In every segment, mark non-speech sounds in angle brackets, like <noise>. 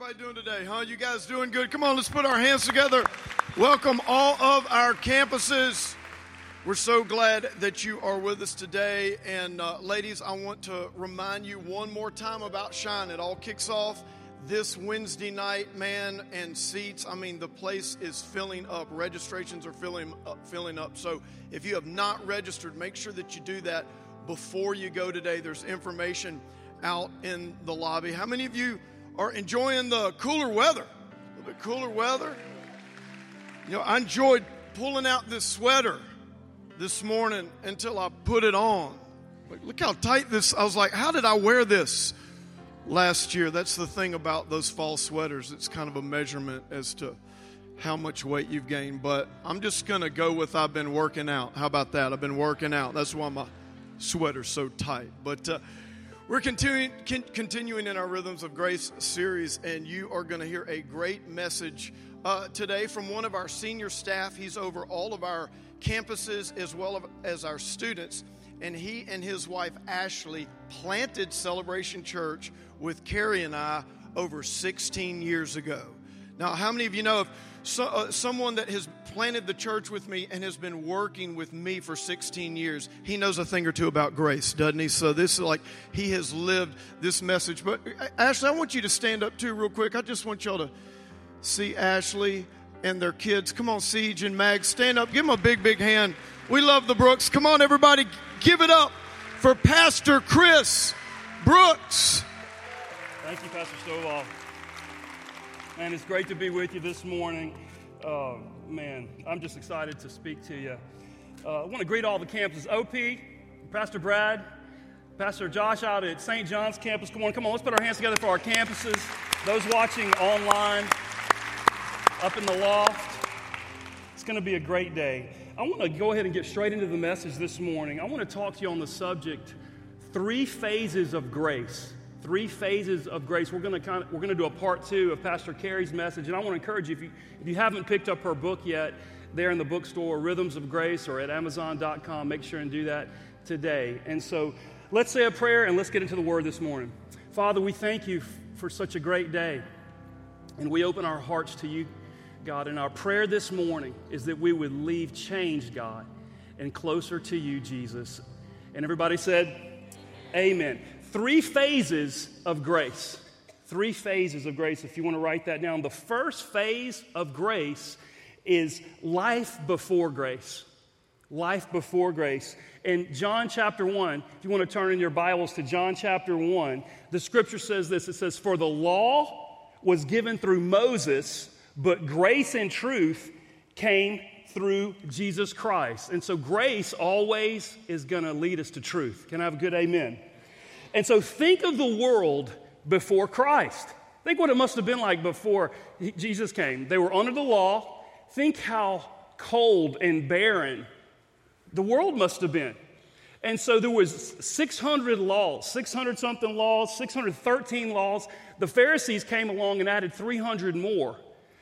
everybody doing today? Huh? You guys doing good? Come on, let's put our hands together. Welcome all of our campuses. We're so glad that you are with us today. And uh, ladies, I want to remind you one more time about Shine. It all kicks off this Wednesday night, man, and seats. I mean, the place is filling up. Registrations are filling up, filling up. So if you have not registered, make sure that you do that before you go today. There's information out in the lobby. How many of you are enjoying the cooler weather? A little bit cooler weather. You know, I enjoyed pulling out this sweater this morning until I put it on. Like, look how tight this. I was like, how did I wear this last year? That's the thing about those fall sweaters. It's kind of a measurement as to how much weight you've gained. But I'm just to go with I've been working out. How about that? I've been working out. That's why my sweater's so tight. But uh, we're continuing, continuing in our Rhythms of Grace series, and you are going to hear a great message uh, today from one of our senior staff. He's over all of our campuses as well as our students, and he and his wife Ashley planted Celebration Church with Kerri and I over 16 years ago. Now, how many of you know if so, uh, someone that has planted the church with me and has been working with me for 16 years, he knows a thing or two about grace, doesn't he? So this is like he has lived this message. But uh, Ashley, I want you to stand up too, real quick. I just want y'all to see Ashley and their kids. Come on, Siege and Mag, stand up. Give them a big, big hand. We love the Brooks. Come on, everybody, give it up for Pastor Chris Brooks. Thank you, Pastor Stovall. Man, it's great to be with you this morning. Uh, man, I'm just excited to speak to you. Uh, I want to greet all the campuses. OP, Pastor Brad, Pastor Josh out at St. John's campus. Come on, come on, let's put our hands together for our campuses. Those watching online, up in the loft. It's going to be a great day. I want to go ahead and get straight into the message this morning. I want to talk to you on the subject three phases of grace three phases of grace. We're going to kind of, we're going to do a part two of Pastor Kerri's message, and I want to encourage you if you if you haven't picked up her book yet, there in the bookstore, Rhythms of Grace, or at Amazon.com, make sure and do that today. And so, let's say a prayer and let's get into the Word this morning. Father, we thank you for such a great day, and we open our hearts to you, God. And our prayer this morning is that we would leave changed, God, and closer to you, Jesus. And everybody said, Amen three phases of grace. Three phases of grace, if you want to write that down. The first phase of grace is life before grace. Life before grace. In John chapter 1, if you want to turn in your Bibles to John chapter 1, the scripture says this it says, For the law was given through Moses, but grace and truth came through Jesus Christ. And so grace always is going to lead us to truth. Can I have a good amen? And so think of the world before Christ. Think what it must have been like before Jesus came. They were under the law. Think how cold and barren the world must have been. And so there was 600 laws, 600 something laws, 613 laws. The Pharisees came along and added 300 more.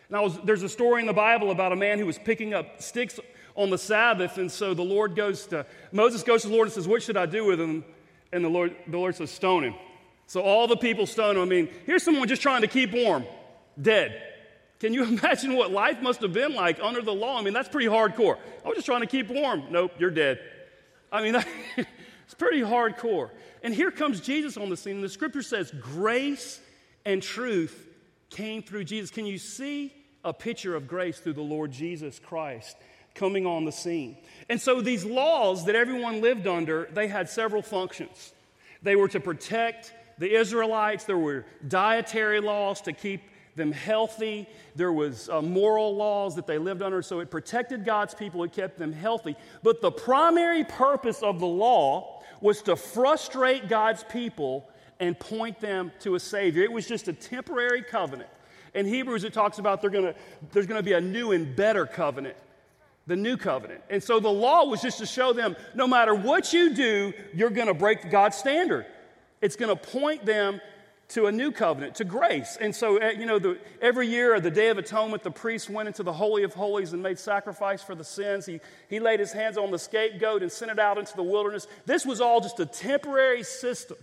Now, there's a story in the Bible about a man who was picking up sticks on the Sabbath, and so the Lord goes to Moses goes to the Lord and says, "What should I do with them?" And the Lord, the Lord says, Stone him. So all the people stone him. I mean, here's someone just trying to keep warm, dead. Can you <laughs> imagine what life must have been like under the law? I mean, that's pretty hardcore. I was just trying to keep warm. Nope, you're dead. I mean, <laughs> it's pretty hardcore. And here comes Jesus on the scene. And the scripture says, grace and truth came through Jesus. Can you see a picture of grace through the Lord Jesus Christ? Coming on the scene. And so these laws that everyone lived under, they had several functions. They were to protect the Israelites, there were dietary laws to keep them healthy. There was uh, moral laws that they lived under, so it protected God's people, it kept them healthy. But the primary purpose of the law was to frustrate God's people and point them to a Savior. It was just a temporary covenant. In Hebrews, it talks about gonna, there's going to be a new and better covenant the new covenant. And so the law was just to show them no matter what you do, you're going to break God's standard. It's going to point them to a new covenant, to grace. And so, eh, you know, the, every year at the Day of Atonement, the priest went into the Holy of Holies and made sacrifice for the sins. He, he laid his hands on the scapegoat and sent it out into the wilderness. This was all just a temporary system.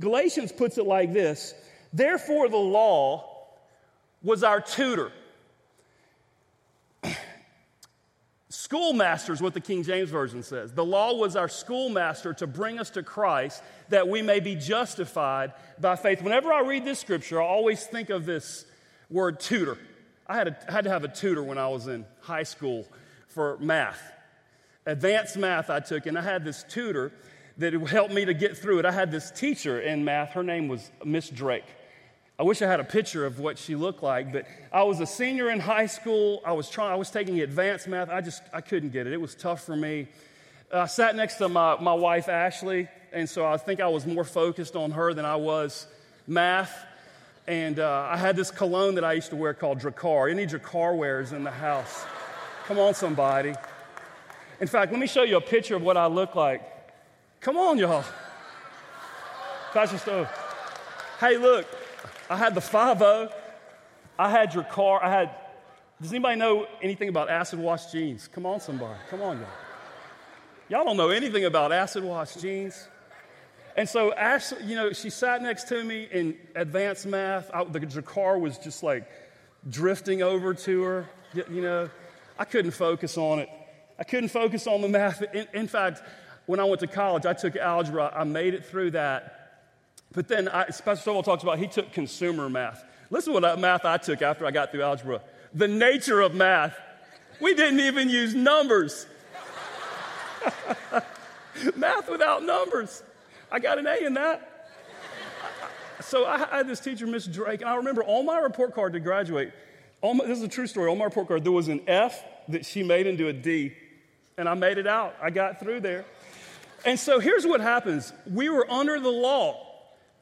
Galatians puts it like this Therefore, the law was our tutor. Schoolmaster is what the King James Version says. The law was our schoolmaster to bring us to Christ that we may be justified by faith. Whenever I read this scripture, I always think of this word tutor. I had, a, had to have a tutor when I was in high school for math. Advanced math I took, and I had this tutor that helped me to get through it. I had this teacher in math. Her name was Miss Drake. I wish I had a picture of what she looked like, but I was a senior in high school. I was trying, I was taking advanced math. I just, I couldn't get it. It was tough for me. I sat next to my, my wife, Ashley, and so I think I was more focused on her than I was math. And uh, I had this cologne that I used to wear called Drakkar. Any Drakkar wearers in the house? Come on, somebody. In fact, let me show you a picture of what I look like. Come on, y'all. Pastor Stove. Hey, look, I had the 5 I had Drakkar. I had, does anybody know anything about acid wash jeans? Come on, somebody. Come on, y'all. Y'all don't know anything about acid wash jeans. And so Ashley, you know, she sat next to me in advanced math. I, the Drakkar was just like drifting over to her. You, you, know, I couldn't focus on it. I couldn't focus on the math. In, in fact, when I went to college, I took algebra. I made it through that. But then I, Pastor Stovall talks about he took consumer math. Listen to what math I took after I got through algebra. The nature of math. We didn't even use numbers. <laughs> math without numbers. I got an A in that. So I had this teacher, Miss Drake, and I remember on my report card to graduate, my, this is a true story, on my report card, there was an F that she made into a D, and I made it out. I got through there. And so here's what happens we were under the law.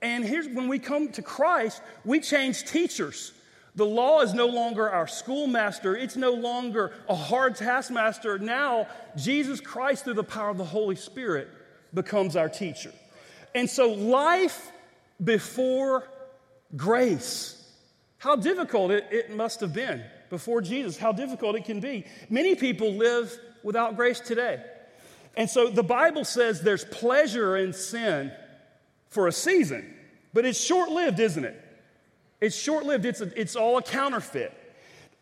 And here's when we come to Christ, we change teachers. The law is no longer our schoolmaster, it's no longer a hard taskmaster. Now, Jesus Christ, through the power of the Holy Spirit, becomes our teacher. And so, life before grace. How difficult it, it must have been before Jesus, how difficult it can be. Many people live without grace today. And so the Bible says there's pleasure in sin for a season, but it's short lived, isn't it? It's short lived, it's, it's all a counterfeit.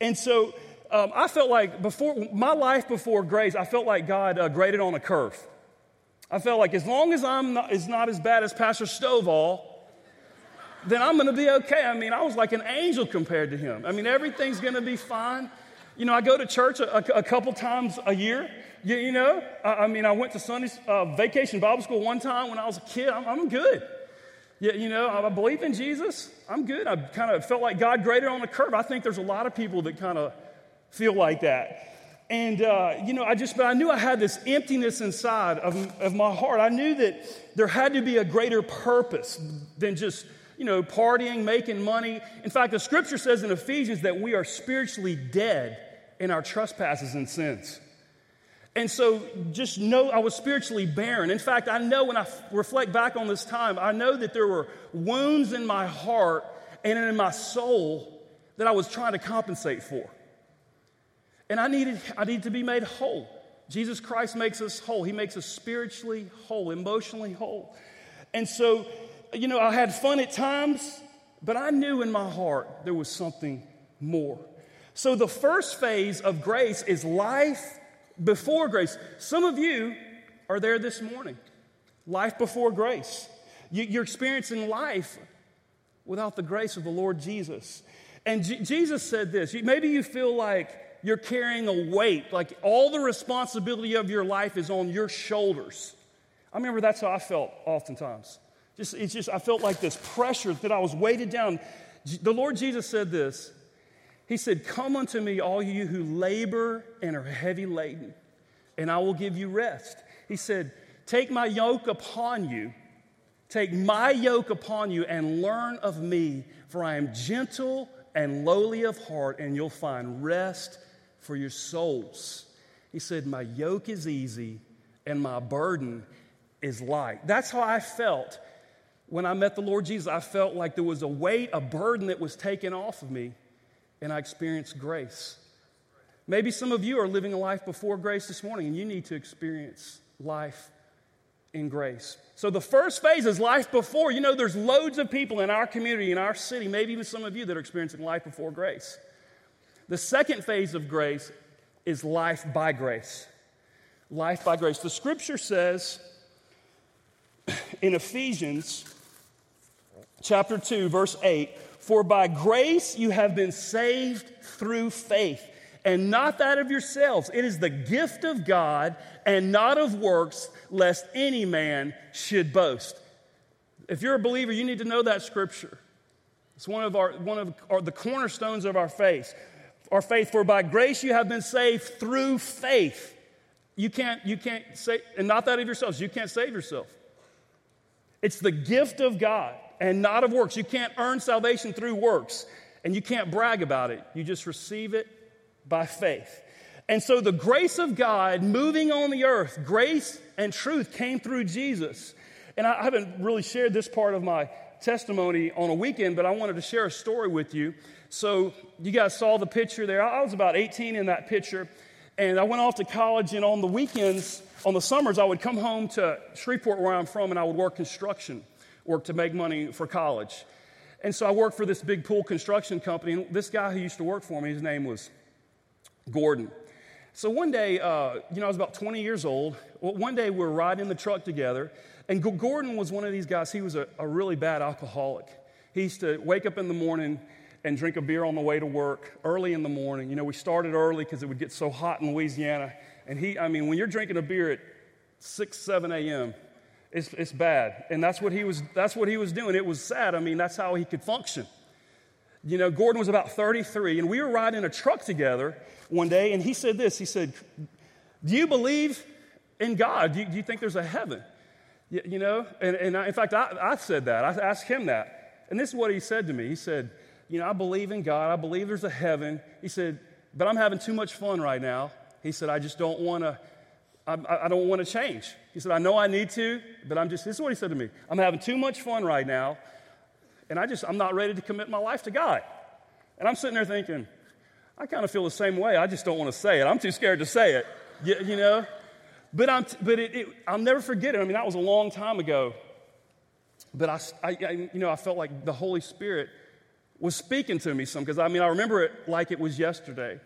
And so um, I felt like before my life before grace, I felt like God uh, graded on a curve. I felt like as long as I'm not, not as bad as Pastor Stovall, then I'm going to be okay. I mean, I was like an angel compared to him. I mean, everything's going to be fine. You know, I go to church a, a couple times a year. You, you know, I, I, mean, I went to Sunday uh, vacation Bible school one time when I was a kid. I'm, I'm good. Yeah, you know, I believe in Jesus. I'm good. I kind of felt like God graded on the curve. I think there's a lot of people that kind of feel like that. And, uh, you know, I just, but I knew I had this emptiness inside of, of my heart. I knew that there had to be a greater purpose than just, you know, partying, making money. In fact, the scripture says in Ephesians that we are spiritually dead in our trespasses and sins. And so just know I was spiritually barren. In fact, I know when I f- reflect back on this time, I know that there were wounds in my heart and in my soul that I was trying to compensate for. And I needed, I needed to be made whole. Jesus Christ makes us whole. He makes us spiritually whole, emotionally whole. And so, you know, I had fun at times, but I knew in my heart there was something more. So the first phase of grace is life before grace. Some of you are there this morning. Life before grace. You're experiencing life without the grace of the Lord Jesus. And Jesus said this maybe you feel like you're carrying a weight, like all the responsibility of your life is on your shoulders. I remember that's how I felt oftentimes. Just, it's just, I felt like this pressure that I was weighted down. The Lord Jesus said this he said, Come unto me, all you who labor and are heavy laden, and I will give you rest. He said, Take my yoke upon you, take my yoke upon you, and learn of me, for I am gentle and lowly of heart, and you'll find rest for your souls. He said, My yoke is easy, and my burden is light. That's how I felt when I met the Lord Jesus. I felt like there was a weight, a burden that was taken off of me and I experienced grace. Maybe some of you are living a life before grace this morning and you need to experience life in grace. So the first phase is life before. You know, there's loads of people in our community, in our city, maybe even some of you that are experiencing life before grace. The second phase of grace is life by grace. Life by grace. The scripture says in Ephesians chapter 2, verse 8, for by grace you have been saved through faith, and not that of yourselves. It is the gift of God and not of works, lest any man should boast. If you're a believer, you need to know that scripture. It's one of, our, one of our, the cornerstones of our faith. Our faith, for by grace you have been saved through faith. You can't, you can't say, and not that of yourselves, you can't save yourself. It's the gift of God and not of works. You can't earn salvation through works, and you can't brag about it. You just receive it by faith. And so the grace of God moving on the earth, grace and truth came through Jesus. And I haven't really shared this part of my testimony on a weekend, but I wanted to share a story with you. So you guys saw the picture there. I was about 18 in that picture, and I went off to college, and on the weekends, on the summers, I would come home to Shreveport, where I'm from, and I would work construction work to make money for college. And so I worked for this big pool construction company. And this guy who used to work for me, his name was Gordon. So one day, uh, you know, I was about 20 years old. Well, one day we were riding in the truck together, and Gordon was one of these guys. He was a, a really bad alcoholic. He used to wake up in the morning and drink a beer on the way to work early in the morning. You know, we started early because it would get so hot in Louisiana. And he, I mean, when you're drinking a beer at 6, 7 a.m., it's, it's bad. And that's what, he was, that's what he was doing. It was sad. I mean, that's how he could function. You know, Gordon was about 33, and we were riding a truck together one day, and he said this He said, Do you believe in God? Do you, do you think there's a heaven? You, you know, and, and I, in fact, I, I said that. I asked him that. And this is what he said to me. He said, You know, I believe in God. I believe there's a heaven. He said, But I'm having too much fun right now. He said, I just don't want to I, I don't want to change. He said, I know I need to, but I'm just, this is what he said to me I'm having too much fun right now, and I just, I'm not ready to commit my life to God. And I'm sitting there thinking, I kind of feel the same way. I just don't want to say it. I'm too scared to say it, you, you know? But, I'm, but it, it, I'll never forget it. I mean, that was a long time ago. But I, I, I you know, I felt like the Holy Spirit was speaking to me some because I mean, I remember it like it was yesterday.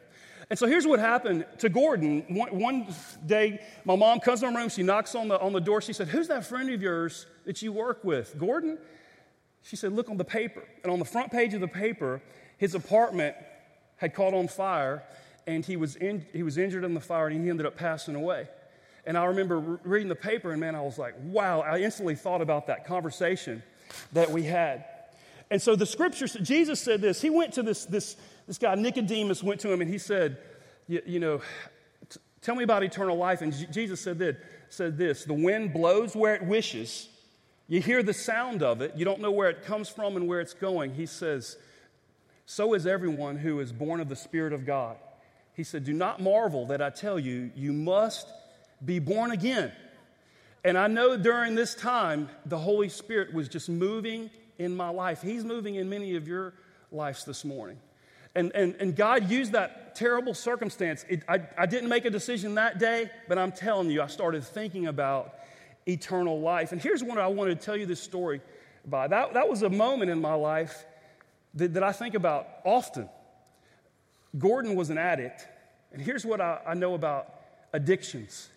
And so here's what happened to Gordon. One, one, day, my mom comes in my room. She knocks on the, on the door. She said, Who's that friend of yours that you work with? Gordon? She said, Look on the paper. And on the front page of the paper, his apartment had caught on fire, and he was, in, he was injured in the fire, and he ended up passing away. And I remember reading the paper, and man, I was like, wow. I instantly thought about that conversation that we had. And so the scriptures, Jesus said this. He went to this, this this guy, Nicodemus, went to him and he said, You, know, t- tell me about eternal life. And J- Jesus said this, said this The wind blows where it wishes. You hear the sound of it. You don't know where it comes from and where it's going. He says, So is everyone who is born of the Spirit of God. He said, Do not marvel that I tell you, you must be born again. And I know during this time, the Holy Spirit was just moving in my life. He's moving in many of your lives this morning. And, and, and God used that terrible circumstance. It, I, I didn't make a decision that day, but I'm telling you, I started thinking about eternal life. And here's what I wanted to tell you this story about. That, that was a moment in my life that, that I think about often. Gordon was an addict, and here's what I, I know about addictions.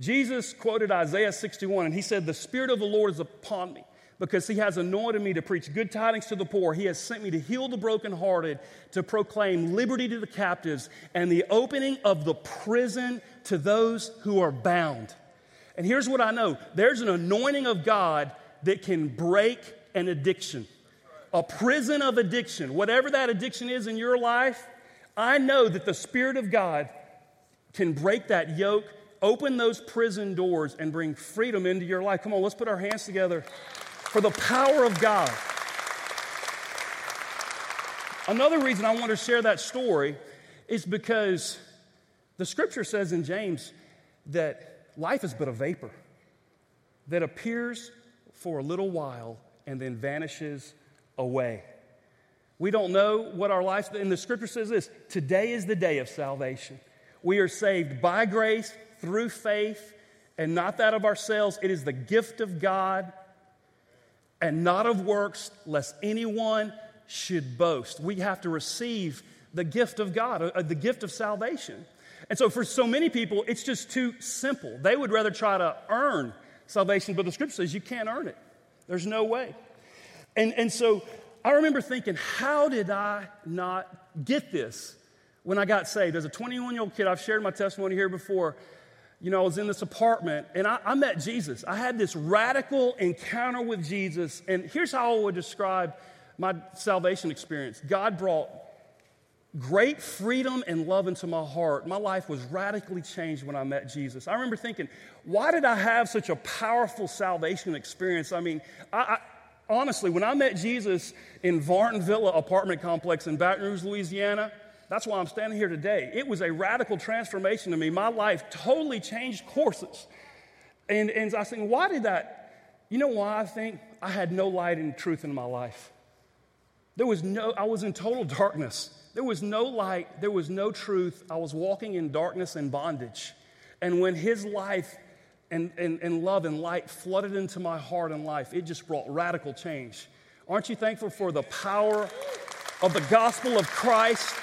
Jesus quoted Isaiah 61, and he said, The Spirit of the Lord is upon me because he has anointed me to preach good tidings to the poor. He has sent me to heal the brokenhearted, to proclaim liberty to the captives, and the opening of the prison to those who are bound. And here's what I know there's an anointing of God that can break an addiction, a prison of addiction. Whatever that addiction is in your life, I know that the Spirit of God can break that yoke, open those prison doors, and bring freedom into your life. Come on, let's put our hands together for the power of God. Another reason I want to share that story is because the scripture says in James that life is but a vapor that appears for a little while and then vanishes away. We don't know what our life, and the scripture says this today is the day of salvation. We are saved by grace through faith and not that of ourselves. It is the gift of God and not of works, lest anyone should boast. We have to receive the gift of God, uh, the gift of salvation. And so, for so many people, it's just too simple. They would rather try to earn salvation, but the scripture says you can't earn it. There's no way. And, and so, I remember thinking, how did I not get this when I got saved? As a 21 year old kid, I've shared my testimony here before you know, I was in this apartment and I, I, met Jesus. I had this radical encounter with Jesus. And here's how I would describe my salvation experience God brought great freedom and love into my heart. My life was radically changed when I met Jesus. I remember thinking, why did I have such a powerful salvation experience? I mean, I, I honestly, when I met Jesus in Varton Villa apartment complex in Baton Rouge, Louisiana, that's why I'm standing here today. It was a radical transformation to me. My life totally changed courses. And, and I think, why did that? You know why I think? I had no light and truth in my life. There was no, I was in total darkness. There was no light, there was no truth. I was walking in darkness and bondage. And when his life and, and, and love and light flooded into my heart and life, it just brought radical change. Aren't you thankful for the power of the gospel of Christ?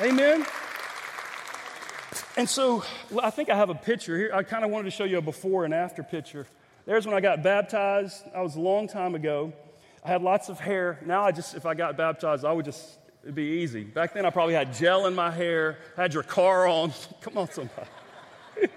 Amen. And so I think I have a picture here. I kind of wanted to show you a before and after picture. There's when I got baptized. I was a long time ago. I had lots of hair. Now I just, if I got baptized, I would just, it'd be easy. Back then I probably had gel in my hair, had Drakkar on. <laughs> Come on, somebody. <laughs>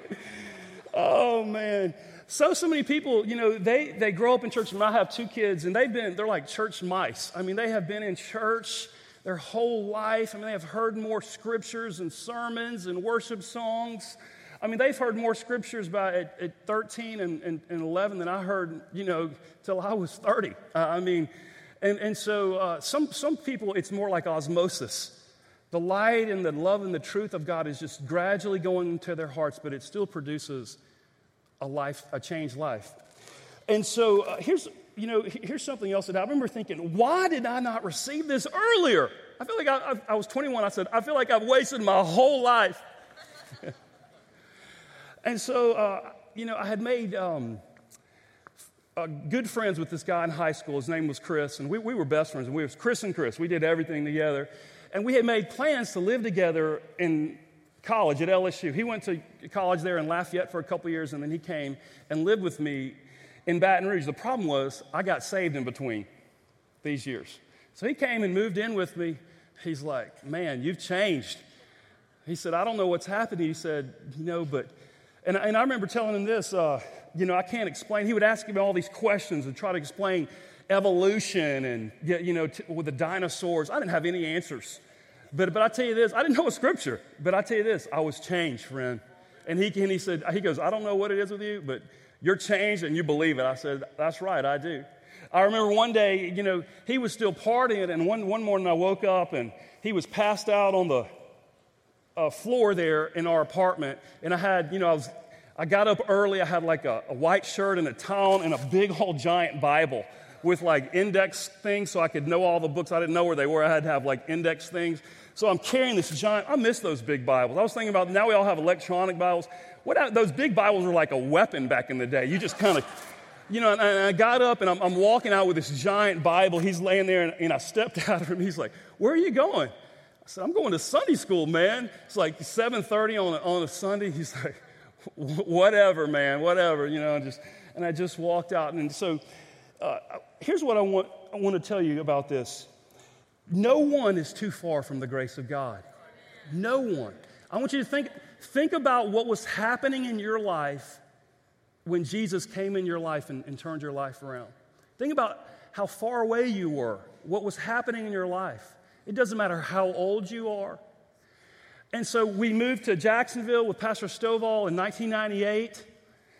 oh, man. So, so many people, you know, they, they grow up in church. And I have two kids, and they've been, they're like church mice. I mean, they have been in church their whole life. I mean, they have heard more scriptures and sermons and worship songs. I mean, they've heard more scriptures by at, at 13 and, and, and, 11 than I heard, you know, till I was 30. Uh, I mean, and, and so uh, some, some people, it's more like osmosis. The light and the love and the truth of God is just gradually going into their hearts, but it still produces a life, a changed life. And so uh, here's, you know, here's something else that I remember thinking, why did I not receive this earlier? I feel like I, I, I was 21. I said, I feel like I've wasted my whole life. <laughs> and so, uh, you know, I had made um, uh, good friends with this guy in high school. His name was Chris, and we, we were best friends. And we was Chris and Chris. We did everything together. And we had made plans to live together in college at LSU. He went to college there in Lafayette for a couple years, and then he came and lived with me in Baton Rouge. The problem was I got saved in between these years. So he came and moved in with me. He's like, Man, you've changed. He said, I don't know what's happening. He said, You know, but, and, and I remember telling him this, uh, you know, I can't explain. He would ask me all these questions and try to explain evolution and, you know, t- with the dinosaurs. I didn't have any answers. But, but I tell you this, I didn't know a scripture, but I tell you this, I was changed, friend. And he, and he said, he goes, I don't know what it is with you, but you're changed and you believe it. I said, That's right, I do. I remember one day, you know, he was still partying, and one, one morning I woke up and he was passed out on the uh, floor there in our apartment. And I had, you know, I was, I got up early. I had like a, a white shirt and a towel and a big old giant Bible with like index things so I could know all the books. I didn't know where they were. I had to have like index things. So I'm carrying this giant, I miss those big Bibles. I was thinking about now we all have electronic Bibles. What, those big Bibles were like a weapon back in the day. You just kind of, you know, and I got up and I'm, I'm, walking out with this giant Bible. He's laying there and, and I stepped <laughs> out of him. He's like, Where are you going? I said, I'm going to Sunday school, man. It's like 7.30 on a, on a Sunday. He's like, whatever, man, whatever, you know, and, just, and I just walked out. And so uh, here's what I want, I want to tell you about this. No one is too far from the grace of God. No one. I want you to think, think about what was happening in your life when Jesus came in your life and, and turned your life around. Think about how far away you were, what was happening in your life. It doesn't matter how old you are. And so we moved to Jacksonville with Pastor Stovall in 1998.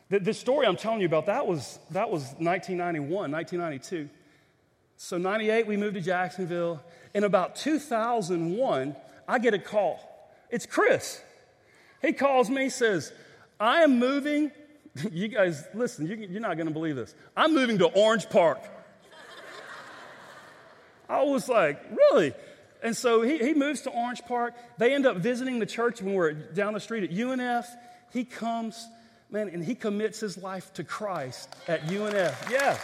The, the story I'm telling you about, that was, that was 1991, 1992. So 98, we moved to Jacksonville. In about 2001, I get a call. It's Chris. He calls me, says, I am moving. <laughs> You guys, listen, you, you're not going to believe this. I'm moving to Orange Park. I was like, really? And so he, he moves to Orange Park. They end up visiting the church when we're down the street at UNF. He comes. Man, and he commits his life to Christ at UNF. Yeah.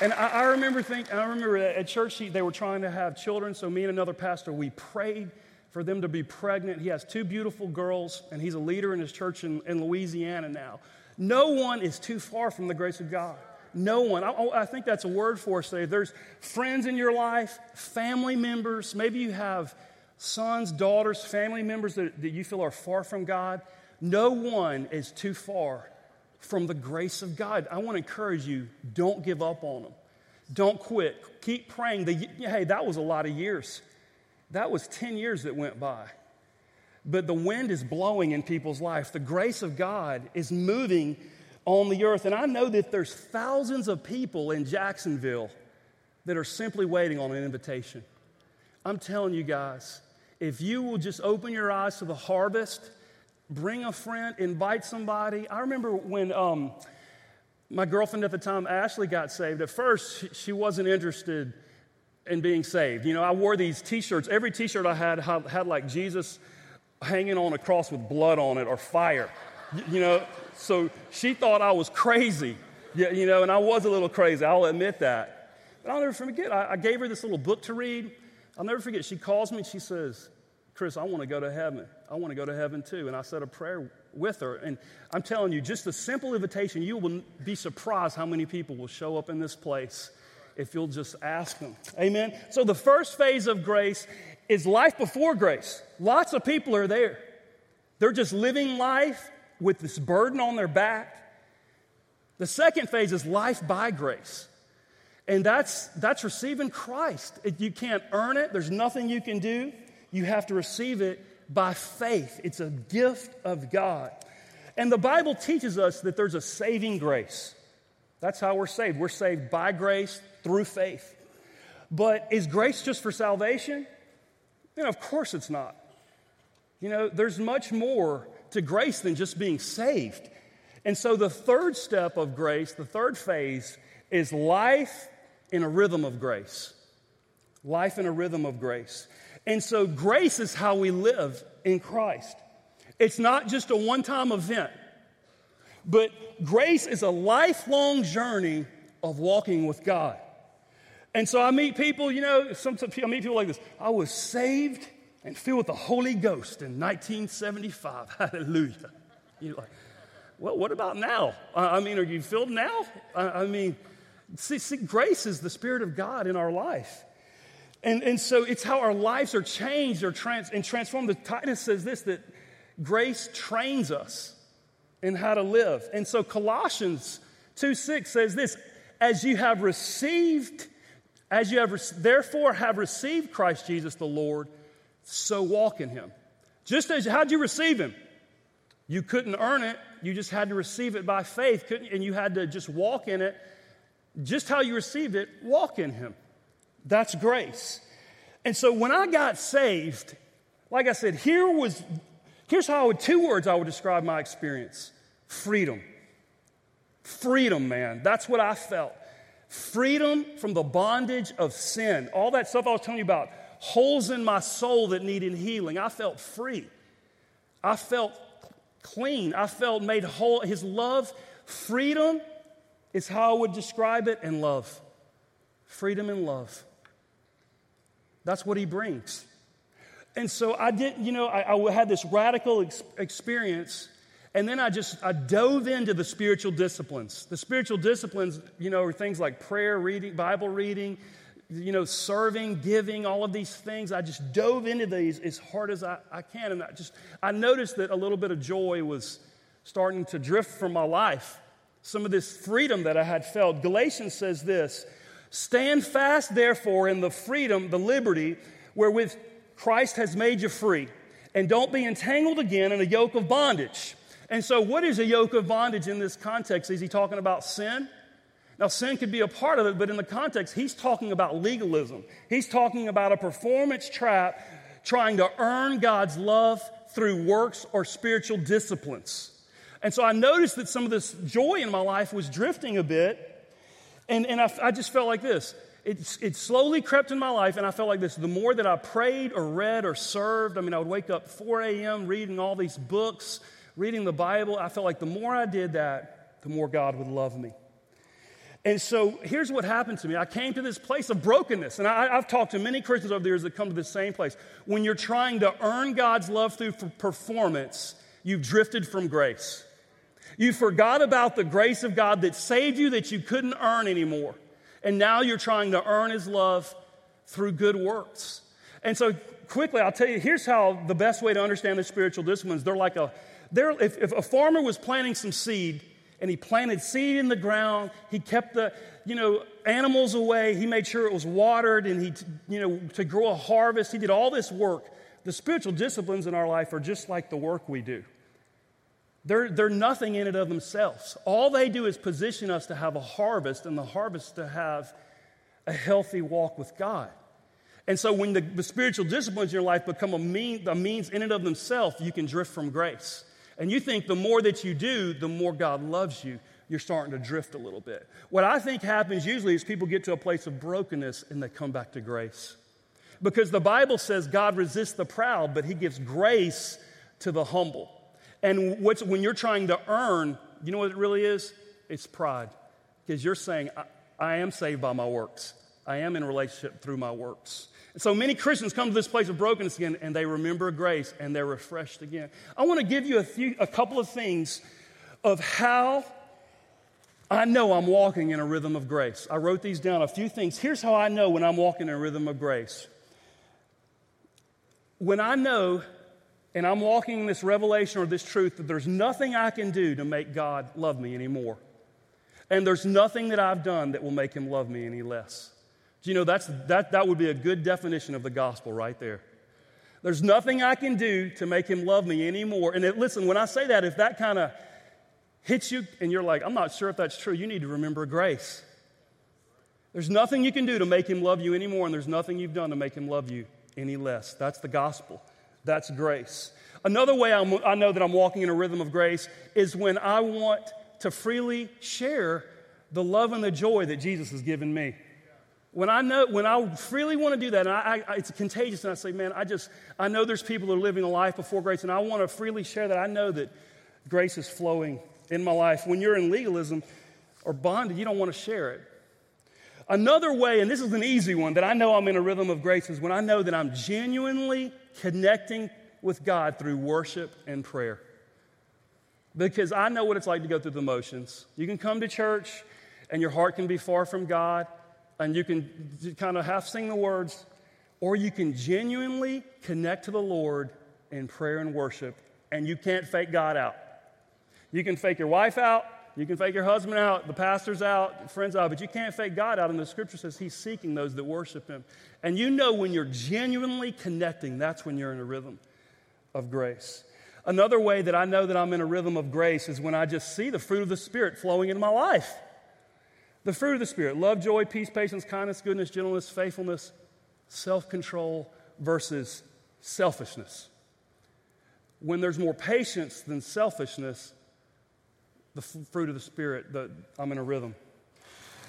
And I, I remember thinking, I remember at church they were trying to have children, so me and another pastor, we prayed for them to be pregnant. He has two beautiful girls, and he's a leader in his church in, in Louisiana now. No one is too far from the grace of God. No one. I, oh, I think that's a word for us today. There's friends in your life, family members. Maybe you have sons, daughters, family members that, that you feel are far from God. No one is too far from the grace of God. I want to encourage you don't give up on them. Don't quit. Keep praying. The, hey, that was a lot of years. That was 10 years that went by. But the wind is blowing in people's life. The grace of God is moving on the earth. And I know that there's thousands of people in Jacksonville that are simply waiting on an invitation. I'm telling you guys, if you will just open your eyes to the harvest, bring a friend, invite somebody. I remember when um, my girlfriend at the time, Ashley, got saved. At first, she wasn't interested in being saved. You know, I wore these t shirts. Every t shirt I had, had had like Jesus hanging on a cross with blood on it or fire. You know, so she thought I was crazy. Yeah, you know, and I was a little crazy. I'll admit that. But I'll never forget. I, I gave her this little book to read. I'll never forget. She calls me and she says, Chris, I want to go to heaven. I want to go to heaven too. And I said a prayer with her. And I'm telling you, just a simple invitation, you will be surprised how many people will show up in this place if you'll just ask them. Amen. So the first phase of grace is life before grace. Lots of people are there. They're just living life with this burden on their back. The second phase is life by grace. And that's, that's receiving Christ. You can't earn it, there's nothing you can do. You have to receive it by faith. It's a gift of God. And the Bible teaches us that there's a saving grace. That's how we're saved. We're saved by grace through faith. But is grace just for salvation? Know, of course it's not. You know, there's much more to grace than just being saved. And so the third step of grace, the third phase, is life in a rhythm of grace. Life in a rhythm of grace. And so grace is how we live in Christ. It's not just a one time event, but grace is a lifelong journey of walking with God. And so I meet people, you know, sometimes I meet people like this. I was saved and filled with the Holy Ghost in 1975. <laughs> Hallelujah. You're like, well, what about now? I mean, are you filled now? I mean, see, see, grace is the Spirit of God in our life. And, and so it's how our lives are changed or trans, and transformed. The Titus says this that grace trains us in how to live. And so Colossians 2 6 says this as you have received, as you have therefore have received Christ Jesus the Lord, so walk in him. Just as how'd you receive him? You couldn't earn it, you just had to receive it by faith, couldn't, and you had to just walk in it. Just how you received it, walk in him. That's grace. And so when I got saved, like I said, here was here's how I would two words I would describe my experience. Freedom. Freedom, man. That's what I felt. Freedom from the bondage of sin. All that stuff I was telling you about, holes in my soul that needed healing. I felt free. I felt clean. I felt made whole. His love, freedom is how I would describe it, and love. Freedom and love. That's what he brings. And so I did, you know, I, I had this radical ex- experience, and then I just I dove into the spiritual disciplines. The spiritual disciplines, you know, are things like prayer, reading, Bible reading, you know, serving, giving, all of these things. I just dove into these as hard as I, I can, and I just I noticed that a little bit of joy was starting to drift from my life. Some of this freedom that I had felt. Galatians says this Stand fast, therefore, in the freedom, the liberty wherewith Christ has made you free, and don't be entangled again in a yoke of bondage. And so, what is a yoke of bondage in this context? Is he talking about sin? Now, sin could be a part of it, but in the context, he's talking about legalism. He's talking about a performance trap trying to earn God's love through works or spiritual disciplines. And so I noticed that some of this joy in my life was drifting a bit and, and I, I just felt like this it, it slowly crept in my life, and I felt like this. The more that I prayed or read or served, I mean, I would wake up 4 a.m. reading all these books, reading the Bible. I felt like the more I did that, the more God would love me. And so here's what happened to me. I came to this place of brokenness. And I, have talked to many Christians over the years that come to the same place. When you're trying to earn God's love through performance, you've drifted from grace. You forgot about the grace of God that saved you that you couldn't earn anymore. And now you're trying to earn His love through good works. And so, quickly, I'll tell you here's how the best way to understand the spiritual disciplines they're like a, they're, if, if a farmer was planting some seed, and he planted seed in the ground. He kept the, you know, animals away. He made sure it was watered and he, you know, to grow a harvest. He did all this work. The spiritual disciplines in our life are just like the work we do. They're, they're nothing in it of themselves. All they do is position us to have a harvest, and the harvest to have a healthy walk with God. And so when the, the spiritual disciplines in your life become a, mean, a means in and of themselves, you can drift from grace and you think the more that you do, the more God loves you, you're starting to drift a little bit. What I think happens usually is people get to a place of brokenness and they come back to grace. Because the Bible says God resists the proud, but he gives grace to the humble. And what's, when you're trying to earn, you know what it really is? It's pride. Because you're saying, I, I am saved by my works, I am in relationship through my works. So many Christians come to this place of brokenness again and they remember grace and they're refreshed again. I want to give you a, few, a couple of things of how I know I'm walking in a rhythm of grace. I wrote these down, a few things. Here's how I know when I'm walking in a rhythm of grace. When I know and I'm walking in this revelation or this truth that there's nothing I can do to make God love me anymore. And there's nothing that I've done that will make him love me any less. Do you know that's, that, that would be a good definition of the gospel right there? There's nothing I can do to make him love me anymore. And it, listen, when I say that, if that kind of hits you and you're like, I'm not sure if that's true, you need to remember grace. There's nothing you can do to make him love you anymore, and there's nothing you've done to make him love you any less. That's the gospel. That's grace. Another way I'm, i know that I'm walking in a rhythm of grace is when I want to freely share the love and the joy that Jesus has given me. When I know, when I freely want to do that, and I, I, it's contagious, and I say, man, I just, I know there's people that are living a life before grace, and I want to freely share that. I know that grace is flowing in my life. When you're in legalism or bonded, you don't want to share it. Another way, and this is an easy one, that I know I'm in a rhythm of grace is when I know that I'm genuinely connecting with God through worship and prayer. Because I know what it's like to go through the motions. You can come to church and your heart can be far from God and you can kind of half sing the words, or you can genuinely connect to the Lord in prayer and worship, and you can't fake God out. You can fake your wife out, you can fake your husband out, the pastor's out, friends out, but you can't fake God out. And the scripture says He's seeking those that worship Him. And you know when you're genuinely connecting, that's when you're in a rhythm of grace. Another way that I know that I'm in a rhythm of grace is when I just see the fruit of the Spirit flowing in my life. The fruit of the Spirit love, joy, peace, patience, kindness, goodness, gentleness, faithfulness, self control versus selfishness. When there's more patience than selfishness, the fruit of the Spirit, the, I'm in a rhythm.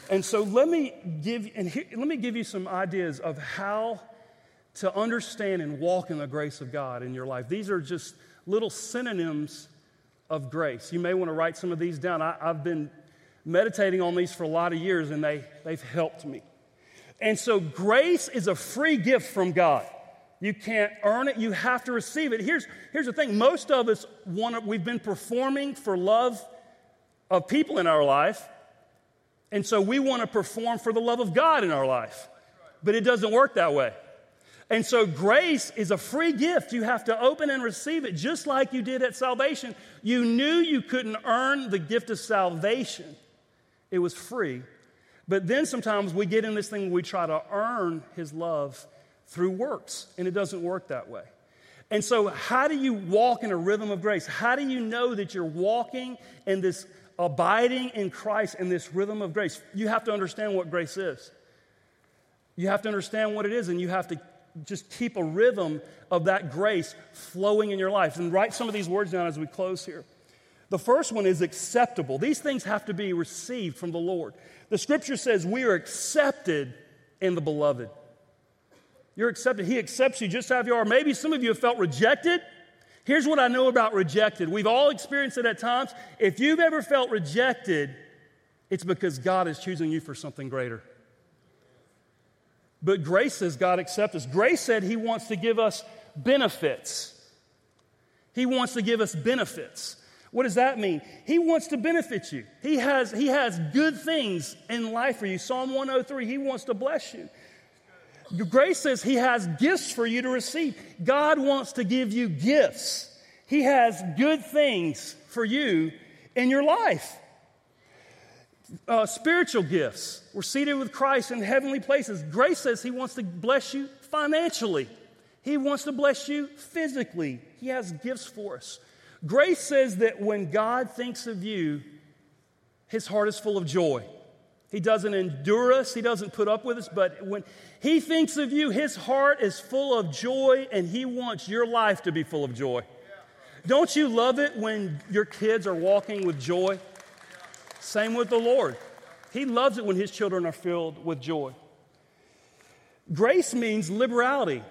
And so let me give and here, let me give you some ideas of how to understand and walk in the grace of God in your life. These are just little synonyms of grace. You may want to write some of these down. I, have been meditating on these for a lot of years, and they, they've helped me. And so, grace is a free gift from God. You can't earn it, you have to receive it. Here's, here's the thing most of us want we've been performing for love of people in our life, and so we want to perform for the love of God in our life. But it doesn't work that way. And so, grace is a free gift. You have to open and receive it, just like you did at salvation. You knew you couldn't earn the gift of salvation, it was free. But then sometimes we get in this thing where we try to earn his love through works, and it doesn't work that way. And so, how do you walk in a rhythm of grace? How do you know that you're walking in this abiding in Christ in this rhythm of grace? You have to understand what grace is. You have to understand what it is, and you have to just keep a rhythm of that grace flowing in your life. And write some of these words down as we close here. The first one is acceptable. These things have to be received from the Lord. The scripture says we are accepted in the beloved. You're accepted. He accepts you just how you are. Maybe some of you have felt rejected. Here's what I know about rejected. We've all experienced it at times. If you've ever felt rejected, it's because God is choosing you for something greater. But grace says God accepts us. Grace said He wants to give us benefits. He wants to give us benefits. What does that mean? He wants to benefit you. He has, he has good things in life for you. Psalm 103, He wants to bless you. Grace says He has gifts for you to receive. God wants to give you gifts. He has good things for you in your life. Uh, spiritual gifts. We're seated with Christ in heavenly places. Grace says He wants to bless you financially, He wants to bless you physically. He has gifts for us. Grace says that when God thinks of you, His heart is full of joy. He doesn't endure us, He doesn't put up with us, but when He thinks of you, His heart is full of joy and He wants your life to be full of joy. Don't you love it when your kids are walking with joy? Same with the Lord. He loves it when His children are filled with joy. Grace means liberality.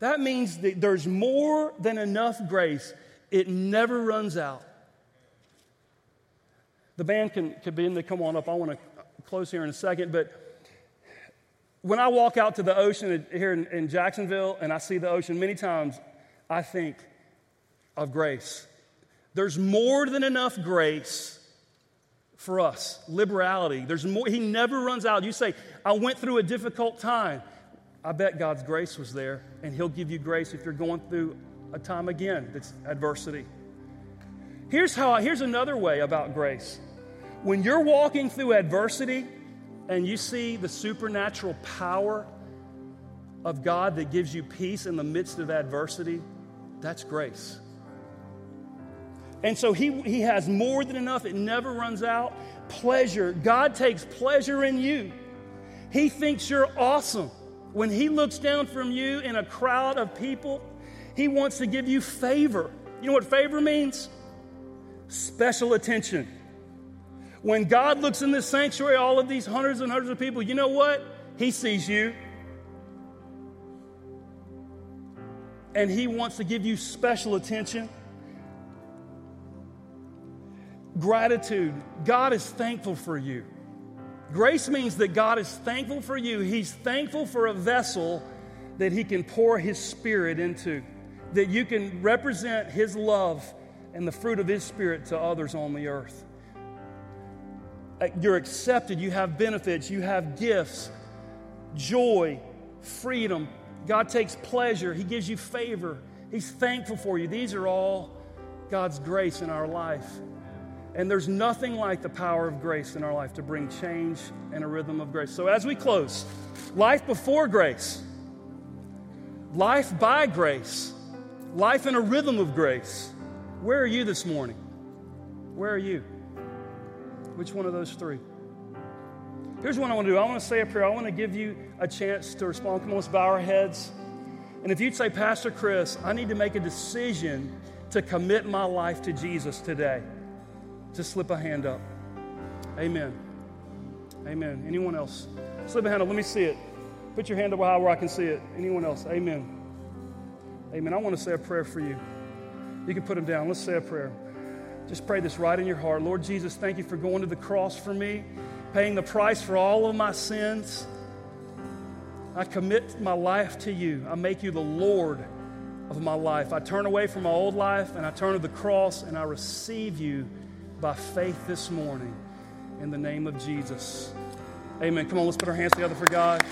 That means that there's more than enough grace, it never runs out. The band can, can begin to come on up. I want to close here in a second, but when I walk out to the ocean here in, in Jacksonville and I see the ocean, many times I think of grace. There's more than enough grace for us, liberality. There's more, he never runs out. You say, I went through a difficult time. I bet God's grace was there, and He'll give you grace if you're going through a time again that's adversity. Here's how here's another way about grace. When you're walking through adversity and you see the supernatural power of God that gives you peace in the midst of adversity, that's grace. And so he, he has more than enough, it never runs out. Pleasure. God takes pleasure in you. He thinks you're awesome. When He looks down from you in a crowd of people, He wants to give you favor. You know what favor means? Special attention. When God looks in this sanctuary, all of these hundreds and hundreds of people, you know what? He sees you. And He wants to give you special attention. Gratitude. God is thankful for you. Grace means that God is thankful for you. He's thankful for a vessel that He can pour His Spirit into, that you can represent His love and the fruit of His Spirit to others on the earth. Uh, you're accepted, you have benefits, you have gifts, joy, freedom. God takes pleasure, He gives you favor, He's thankful for you. These are all God's grace in our life. And there's nothing like the power of grace in our life to bring change and a rhythm of grace. So, as we close, life before grace, life by grace, life in a rhythm of grace. Where are you this morning? Where are you? Which one of those three? Here's what I want to do I want to say a prayer. I want to give you a chance to respond. Come on, let's bow our heads. And if you'd say, Pastor Chris, I need to make a decision to commit my life to Jesus today, just slip a hand up. Amen. Amen. Anyone else? Slip a hand up. Let me see it. Put your hand up high where I can see it. Anyone else? Amen. Amen. I want to say a prayer for you. You can put them down. Let's say a prayer. Just pray this right in your heart. Lord Jesus, thank you for going to the cross for me, paying the price for all of my sins. I commit my life to you. I make you the Lord of my life. I turn away from my old life and I turn to the cross and I receive you by faith this morning in the name of Jesus. Amen. Come on, let's put our hands together for God.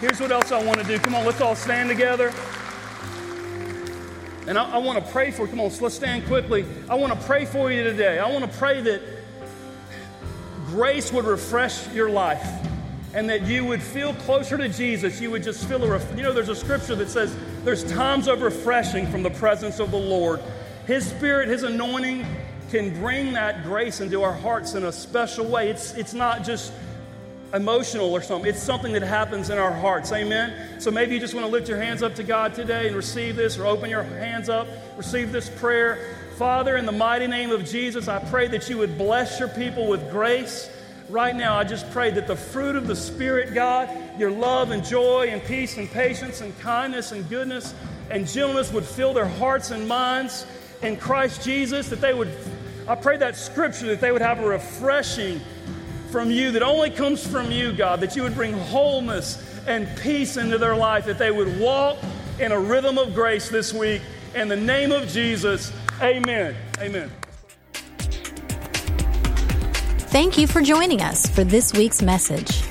Here's what else I want to do. Come on, let's all stand together. And I, I want to pray for you. Come on, so let's stand quickly. I want to pray for you today. I want to pray that grace would refresh your life and that you would feel closer to Jesus. You would just feel a, ref- you know, there's a scripture that says there's times of refreshing from the presence of the Lord. His Spirit, His anointing can bring that grace into our hearts in a special way. It's, it's not just emotional or something. It's something that happens in our hearts. Amen. So maybe you just want to lift your hands up to God today and receive this, or open your hands up, receive this prayer. Father, in the mighty name of Jesus, I pray that you would bless your people with grace. Right now, I just pray that the fruit of the Spirit, God, your love and joy and peace and patience and kindness and goodness and gentleness would fill their hearts and minds in Christ Jesus, that they would, I pray that scripture, that they would have a refreshing from you that only comes from you, God, that you would bring wholeness and peace into their life, that they would walk in a rhythm of grace this week. In the name of Jesus, amen. Amen. Thank you for joining us for this week's message.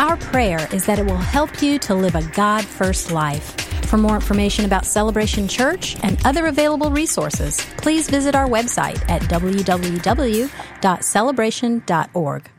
Our prayer is that it will help you to live a God first life. For more information about Celebration Church and other available resources, please visit our website at www.celebration.org.